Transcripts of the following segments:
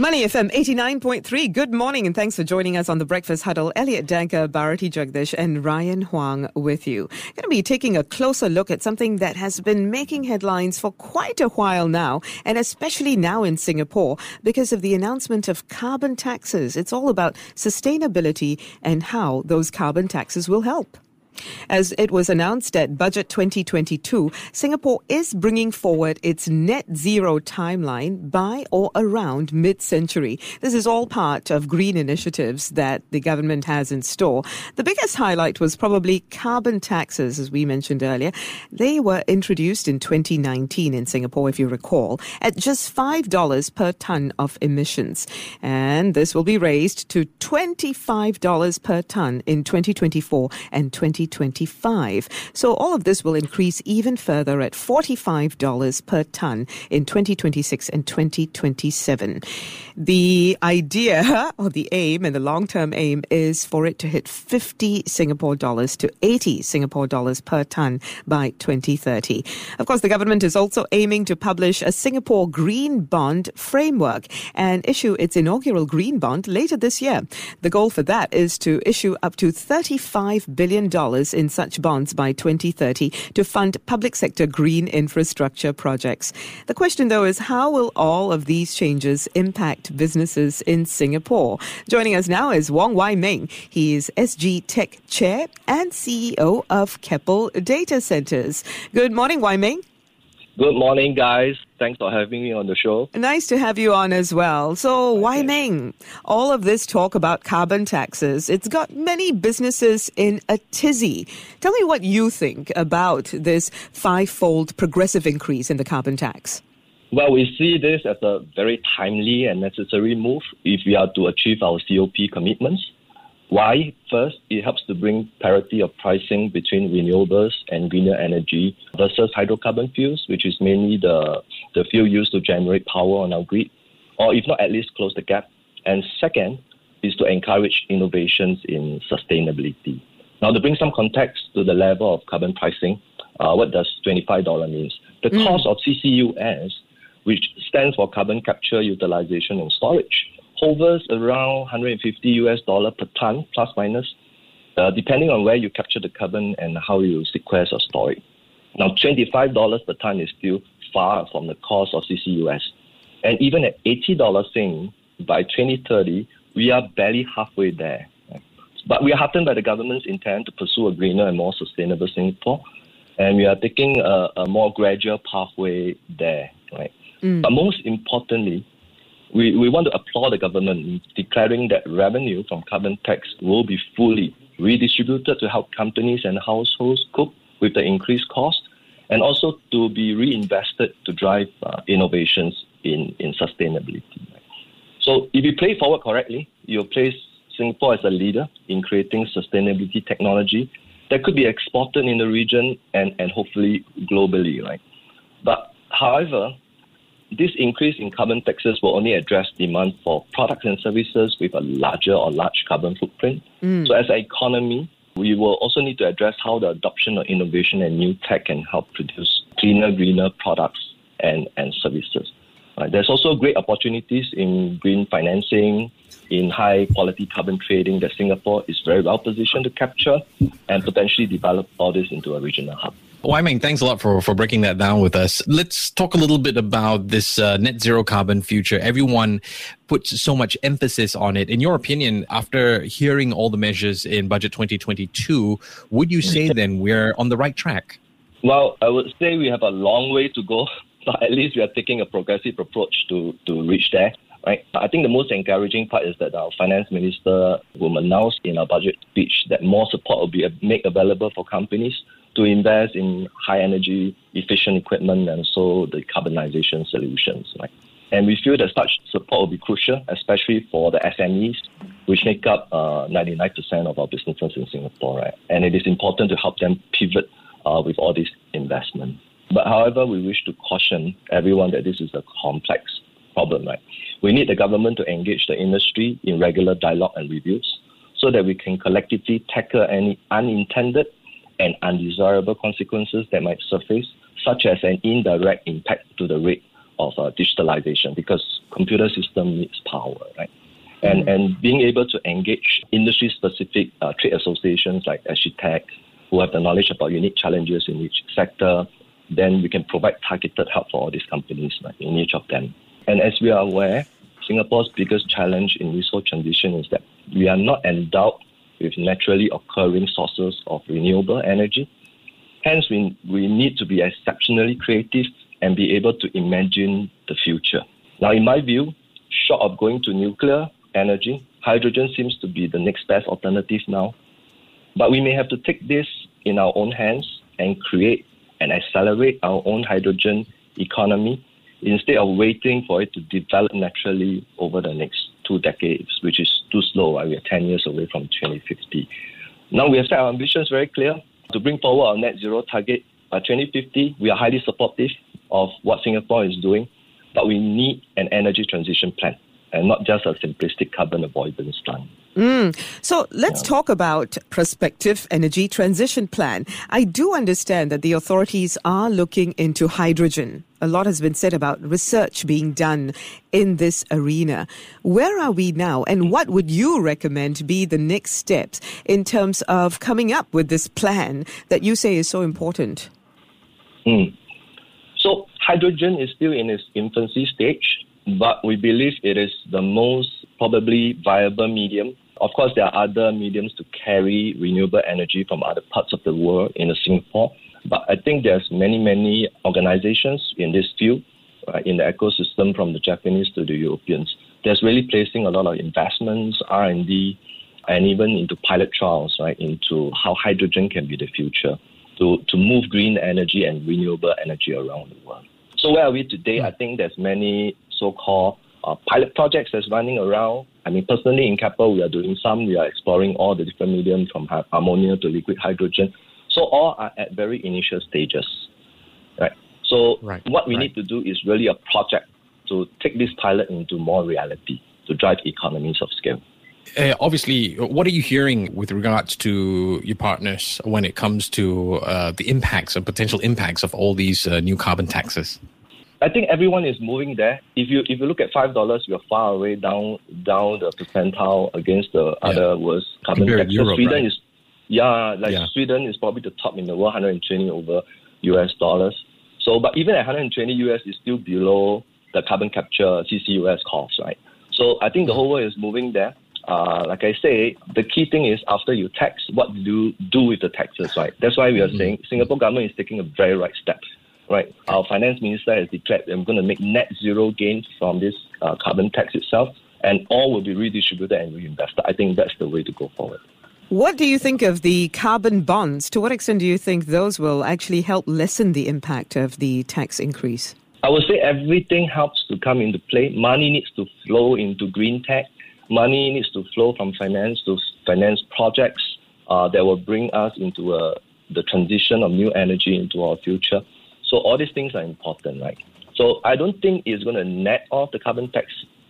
Money FM 89.3. Good morning and thanks for joining us on the Breakfast Huddle. Elliot Danker, Bharati Jagdish and Ryan Huang with you. Going to be taking a closer look at something that has been making headlines for quite a while now and especially now in Singapore because of the announcement of carbon taxes. It's all about sustainability and how those carbon taxes will help. As it was announced at Budget 2022, Singapore is bringing forward its net zero timeline by or around mid century. This is all part of green initiatives that the government has in store. The biggest highlight was probably carbon taxes, as we mentioned earlier. They were introduced in 2019 in Singapore, if you recall, at just $5 per ton of emissions. And this will be raised to $25 per ton in 2024 and 2025. 2025. So all of this will increase even further at $45 per ton in 2026 and 2027. The idea or the aim and the long-term aim is for it to hit 50 Singapore dollars to 80 Singapore dollars per ton by 2030. Of course, the government is also aiming to publish a Singapore green bond framework and issue its inaugural green bond later this year. The goal for that is to issue up to $35 billion in such bonds by 2030 to fund public sector green infrastructure projects. The question, though, is how will all of these changes impact businesses in Singapore? Joining us now is Wong Wai Meng. He is SGTech Chair and CEO of Keppel Data Centers. Good morning, Wai Meng. Good morning, guys. Thanks for having me on the show. Nice to have you on as well. So, okay. Wai Meng, all of this talk about carbon taxes, it's got many businesses in a tizzy. Tell me what you think about this five-fold progressive increase in the carbon tax. Well, we see this as a very timely and necessary move if we are to achieve our COP commitments. Why? First, it helps to bring parity of pricing between renewables and greener energy versus hydrocarbon fuels, which is mainly the, the fuel used to generate power on our grid, or if not, at least close the gap. And second is to encourage innovations in sustainability. Now, to bring some context to the level of carbon pricing, uh, what does $25 mean? The mm. cost of CCUS, which stands for carbon capture, utilization, and storage, hovers around 150 US dollar per ton, plus minus, uh, depending on where you capture the carbon and how you sequester or store it. Now, $25 per ton is still far from the cost of CCUS. And even at $80 thing, by 2030, we are barely halfway there. But we are heartened by the government's intent to pursue a greener and more sustainable Singapore. And we are taking a, a more gradual pathway there. Right? Mm. But most importantly, we, we want to applaud the government in declaring that revenue from carbon tax will be fully redistributed to help companies and households cope with the increased cost and also to be reinvested to drive uh, innovations in, in sustainability. So if you play forward correctly, you'll place Singapore as a leader in creating sustainability technology that could be exported in the region and, and hopefully globally, right? But however, this increase in carbon taxes will only address demand for products and services with a larger or large carbon footprint. Mm. So, as an economy, we will also need to address how the adoption of innovation and new tech can help produce cleaner, greener products and, and services. Uh, there's also great opportunities in green financing, in high quality carbon trading that Singapore is very well positioned to capture and potentially develop all this into a regional hub. Mean, thanks a lot for, for breaking that down with us. Let's talk a little bit about this uh, net zero carbon future. Everyone puts so much emphasis on it. In your opinion, after hearing all the measures in Budget 2022, would you say then we're on the right track? Well, I would say we have a long way to go, but at least we are taking a progressive approach to, to reach there. Right? I think the most encouraging part is that our finance minister will announce in our budget speech that more support will be made available for companies to invest in high energy efficient equipment and so the carbonization solutions. Right? And we feel that such support will be crucial, especially for the SMEs, which make up uh, 99% of our businesses in Singapore. Right? And it is important to help them pivot uh, with all this investment. But however, we wish to caution everyone that this is a complex problem. Right? We need the government to engage the industry in regular dialogue and reviews so that we can collectively tackle any unintended and undesirable consequences that might surface, such as an indirect impact to the rate of uh, digitalization, because computer system needs power, right? And, mm-hmm. and being able to engage industry specific uh, trade associations like SGTech, who have the knowledge about unique challenges in each sector, then we can provide targeted help for all these companies right, in each of them. And as we are aware, Singapore's biggest challenge in resource transition is that we are not endowed with naturally occurring sources of renewable energy. Hence, we, we need to be exceptionally creative and be able to imagine the future. Now, in my view, short of going to nuclear energy, hydrogen seems to be the next best alternative now. But we may have to take this in our own hands and create and accelerate our own hydrogen economy instead of waiting for it to develop naturally over the next two decades, which is too slow. Right? We are 10 years away from 2050. Now we have set our ambitions very clear to bring forward our net zero target by 2050. We are highly supportive of what Singapore is doing, but we need an energy transition plan and not just a simplistic carbon avoidance plan. Mm. So let's yeah. talk about prospective energy transition plan. I do understand that the authorities are looking into hydrogen. A lot has been said about research being done in this arena. Where are we now, and what would you recommend be the next steps in terms of coming up with this plan that you say is so important? Mm. So hydrogen is still in its infancy stage, but we believe it is the most probably viable medium of course, there are other mediums to carry renewable energy from other parts of the world in Singapore. But I think there's many, many organizations in this field, right, in the ecosystem from the Japanese to the Europeans. That's really placing a lot of investments, R&D, and even into pilot trials, right, into how hydrogen can be the future to, to move green energy and renewable energy around the world. So where are we today? I think there's many so-called uh, pilot projects that's running around. I mean, personally in Keppel, we are doing some. We are exploring all the different mediums from ammonia to liquid hydrogen. So all are at very initial stages, right? So right, what we right. need to do is really a project to take this pilot into more reality to drive economies of scale. Uh, obviously, what are you hearing with regards to your partners when it comes to uh, the impacts and potential impacts of all these uh, new carbon taxes? I think everyone is moving there. If you if you look at five dollars, you're far away down down the percentile against the yeah. other worst carbon taxes. Europe, Sweden right? is yeah, like yeah. Sweden is probably the top in the world, 120 over US dollars. So, but even at 120 US is still below the carbon capture CCUS cost, right? So I think the whole world is moving there. Uh, like I say, the key thing is after you tax, what do you do with the taxes, right? That's why we are mm-hmm. saying Singapore government is taking a very right step right? Our finance minister has declared that we're going to make net zero gains from this uh, carbon tax itself, and all will be redistributed and reinvested. I think that's the way to go forward. What do you think of the carbon bonds? To what extent do you think those will actually help lessen the impact of the tax increase? I would say everything helps to come into play. Money needs to flow into green tech. Money needs to flow from finance to finance projects uh, that will bring us into uh, the transition of new energy into our future. So all these things are important, right? So I don't think it's going to net off the carbon tax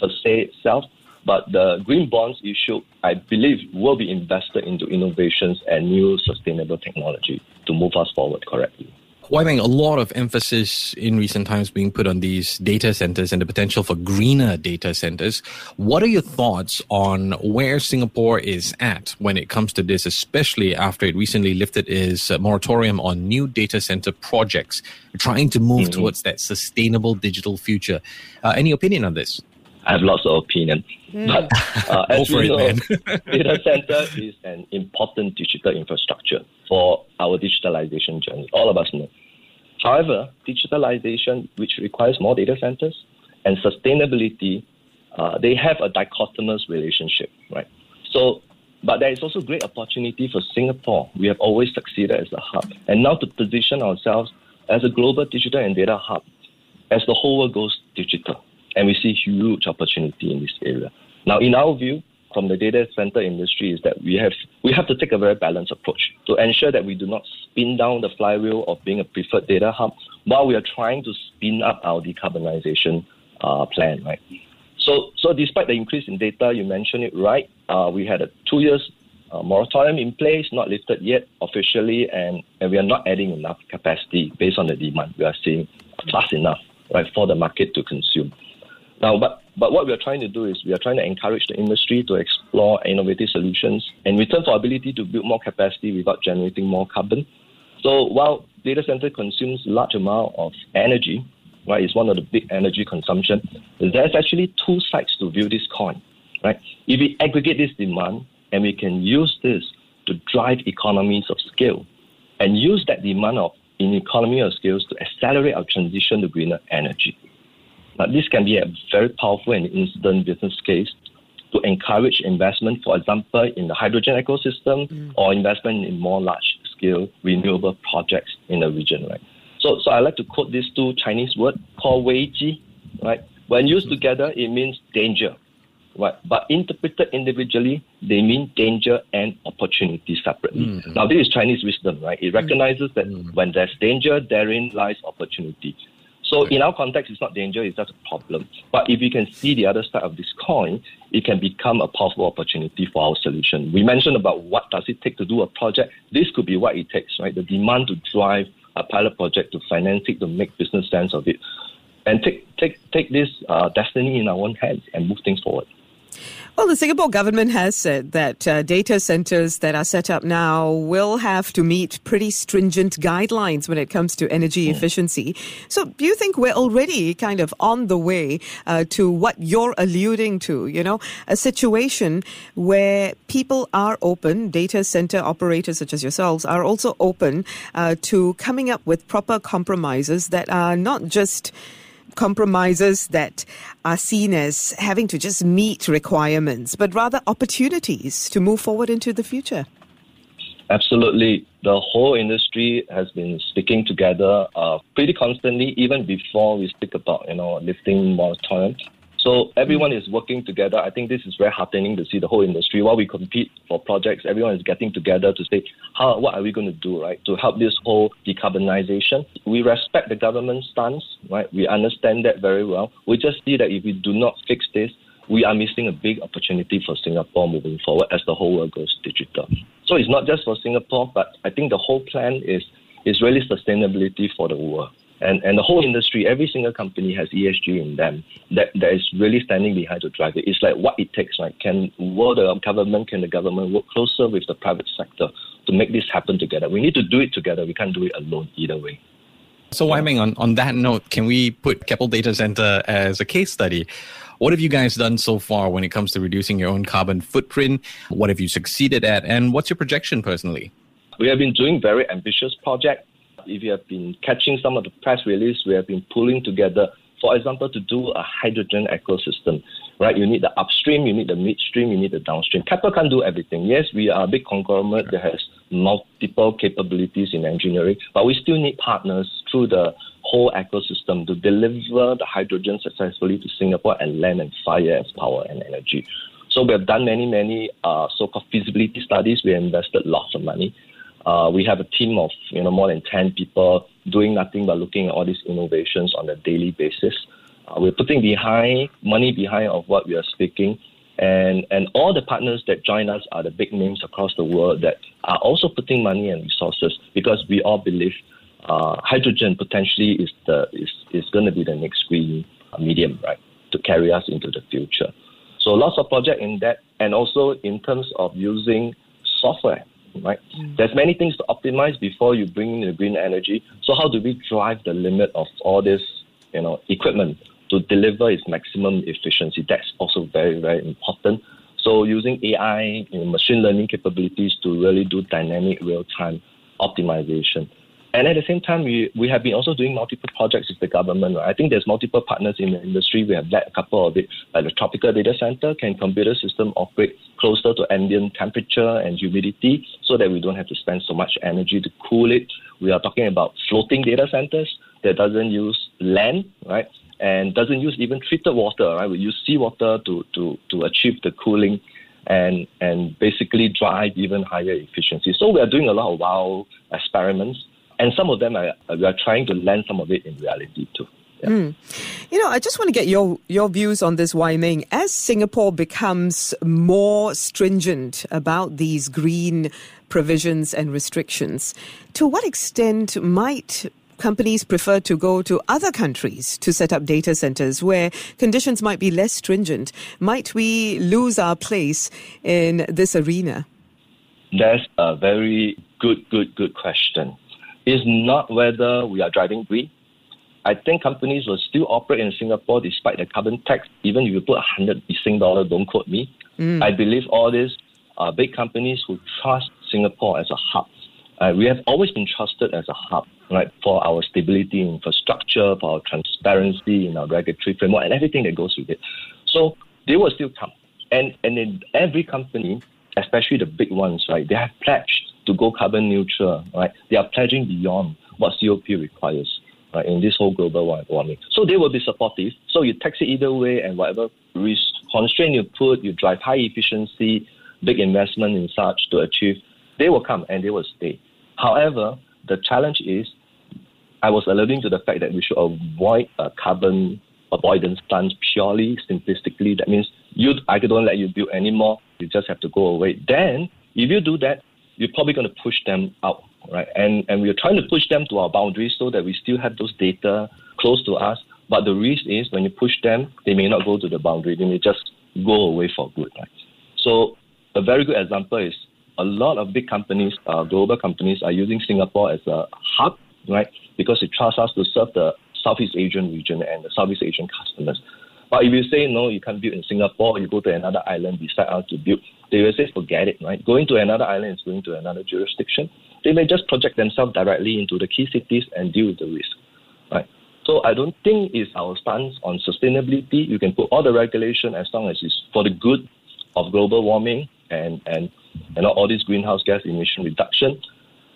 per se itself, but the green bonds issue, I believe, will be invested into innovations and new sustainable technology to move us forward correctly. Well, I think a lot of emphasis in recent times being put on these data centers and the potential for greener data centers. What are your thoughts on where Singapore is at when it comes to this, especially after it recently lifted its moratorium on new data center projects, trying to move mm-hmm. towards that sustainable digital future? Uh, any opinion on this? I have lots of opinion. Mm. But uh, as you know, data center is an important digital infrastructure for our digitalization journey. All of us know. However, digitalization, which requires more data centers, and sustainability, uh, they have a dichotomous relationship, right? So, but there is also great opportunity for Singapore. We have always succeeded as a hub, and now to position ourselves as a global digital and data hub, as the whole world goes digital, and we see huge opportunity in this area. Now, in our view, from the data center industry is that we have we have to take a very balanced approach to ensure that we do not spin down the flywheel of being a preferred data hub while we are trying to spin up our decarbonization uh, plan, right? So, so despite the increase in data, you mentioned it right. Uh, we had a two years uh, moratorium in place, not lifted yet officially, and, and we are not adding enough capacity based on the demand. We are seeing fast enough, right, for the market to consume. Now, but, but what we are trying to do is we are trying to encourage the industry to explore innovative solutions in return for ability to build more capacity without generating more carbon. So while data center consumes large amount of energy, right, it's one of the big energy consumption, there's actually two sides to view this coin, right? If we aggregate this demand and we can use this to drive economies of scale and use that demand of in economy of scales to accelerate our transition to greener energy. Now, this can be a very powerful and instant business case to encourage investment, for example, in the hydrogen ecosystem mm. or investment in more large scale renewable projects in the region, right? So, so I like to quote these two Chinese words called Weiji, right? When used mm. together, it means danger, right? But interpreted individually, they mean danger and opportunity separately. Mm-hmm. Now, this is Chinese wisdom, right? It recognizes that mm-hmm. when there's danger, therein lies opportunity. So in our context, it's not danger, it's just a problem. But if you can see the other side of this coin, it can become a powerful opportunity for our solution. We mentioned about what does it take to do a project. This could be what it takes, right? The demand to drive a pilot project, to finance it, to make business sense of it. And take, take, take this uh, destiny in our own hands and move things forward. Well, the Singapore government has said that uh, data centers that are set up now will have to meet pretty stringent guidelines when it comes to energy mm. efficiency. So, do you think we're already kind of on the way uh, to what you're alluding to? You know, a situation where people are open, data center operators such as yourselves are also open uh, to coming up with proper compromises that are not just compromises that are seen as having to just meet requirements, but rather opportunities to move forward into the future? Absolutely. The whole industry has been speaking together uh, pretty constantly, even before we speak about, you know, lifting moratorium. So everyone is working together. I think this is very heartening to see the whole industry. While we compete for projects, everyone is getting together to say, how, what are we going to do, right, to help this whole decarbonization. We respect the government stance, right? We understand that very well. We just see that if we do not fix this, we are missing a big opportunity for Singapore moving forward as the whole world goes digital. So it's not just for Singapore, but I think the whole plan is is really sustainability for the world and, and the whole industry, every single company has ESG in them that, that is really standing behind to drive it. It's like what it takes, right? Can will the uh, government, can the government work closer with the private sector to make this happen together? We need to do it together. We can't do it alone either way. So, Wai on, on that note, can we put Keppel Data Center as a case study? What have you guys done so far when it comes to reducing your own carbon footprint? What have you succeeded at? And what's your projection personally? We have been doing very ambitious projects if you have been catching some of the press release, we have been pulling together, for example, to do a hydrogen ecosystem, right? You need the upstream, you need the midstream, you need the downstream. Keppel can't do everything. Yes, we are a big conglomerate that has multiple capabilities in engineering, but we still need partners through the whole ecosystem to deliver the hydrogen successfully to Singapore and land and fire as power and energy. So we have done many, many uh, so-called feasibility studies. We have invested lots of money. Uh, we have a team of you know more than 10 people doing nothing but looking at all these innovations on a daily basis. Uh, we're putting behind money behind of what we are speaking, and and all the partners that join us are the big names across the world that are also putting money and resources because we all believe uh, hydrogen potentially is the is is going to be the next green medium, right, to carry us into the future. So lots of project in that, and also in terms of using software right? Mm. There's many things to optimize before you bring in the green energy. So how do we drive the limit of all this, you know, equipment to deliver its maximum efficiency? That's also very, very important. So using AI, know, machine learning capabilities to really do dynamic real-time optimization. And at the same time, we, we have been also doing multiple projects with the government. Right? I think there's multiple partners in the industry. We have led a couple of it, like the Tropical Data Center. Can computer system operate closer to ambient temperature and humidity so that we don't have to spend so much energy to cool it? We are talking about floating data centers that doesn't use land, right? And doesn't use even treated water, right? We use seawater to, to, to achieve the cooling and and basically drive even higher efficiency. So we are doing a lot of wow experiments and some of them are, we are trying to land some of it in reality too. Yeah. Mm. You know, I just want to get your your views on this, Wai Meng. As Singapore becomes more stringent about these green provisions and restrictions, to what extent might companies prefer to go to other countries to set up data centers where conditions might be less stringent? Might we lose our place in this arena? That's a very good, good, good question. It's not whether we are driving green. I think companies will still operate in Singapore despite the carbon tax, even if you put 100 Sing dollar, don't quote me. Mm. I believe all these are big companies who trust Singapore as a hub. Uh, we have always been trusted as a hub, right, for our stability infrastructure, for our transparency in our regulatory framework, and everything that goes with it. So they will still come. And, and in every company, especially the big ones, right, they have pledged to go carbon neutral, right? They are pledging beyond what COP requires. Right, in this whole global warming. So they will be supportive. So you tax it either way, and whatever constraint you put, you drive high efficiency, big investment in such to achieve, they will come and they will stay. However, the challenge is, I was alluding to the fact that we should avoid a carbon avoidance stance purely simplistically. That means you, I don't let you build anymore. You just have to go away. Then, if you do that, you're probably going to push them out, right? And and we're trying to push them to our boundaries so that we still have those data close to us. But the risk is when you push them, they may not go to the boundary. They may just go away for good, right? So a very good example is a lot of big companies, uh, global companies, are using Singapore as a hub, right? Because it trusts us to serve the Southeast Asian region and the Southeast Asian customers. But if you say no, you can't build in Singapore, you go to another island beside us to build, they will say forget it, right? Going to another island is going to another jurisdiction. They may just project themselves directly into the key cities and deal with the risk, right? So I don't think it's our stance on sustainability. You can put all the regulation as long as it's for the good of global warming and and and all these greenhouse gas emission reduction.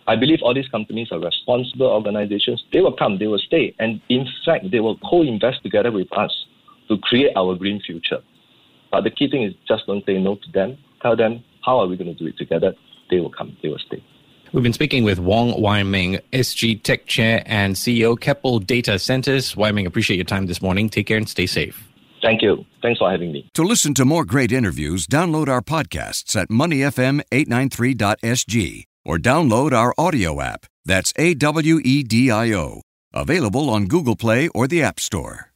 I believe all these companies are responsible organizations. They will come, they will stay, and in fact, they will co-invest together with us to create our green future. But the key thing is just don't say no to them. Tell them how are we going to do it together. They will come. They will stay. We've been speaking with Wong Wai Meng, SG Tech Chair and CEO, Keppel Data Centers. Wai Meng, appreciate your time this morning. Take care and stay safe. Thank you. Thanks for having me. To listen to more great interviews, download our podcasts at moneyfm893.sg or download our audio app. That's A W E D I O. Available on Google Play or the App Store.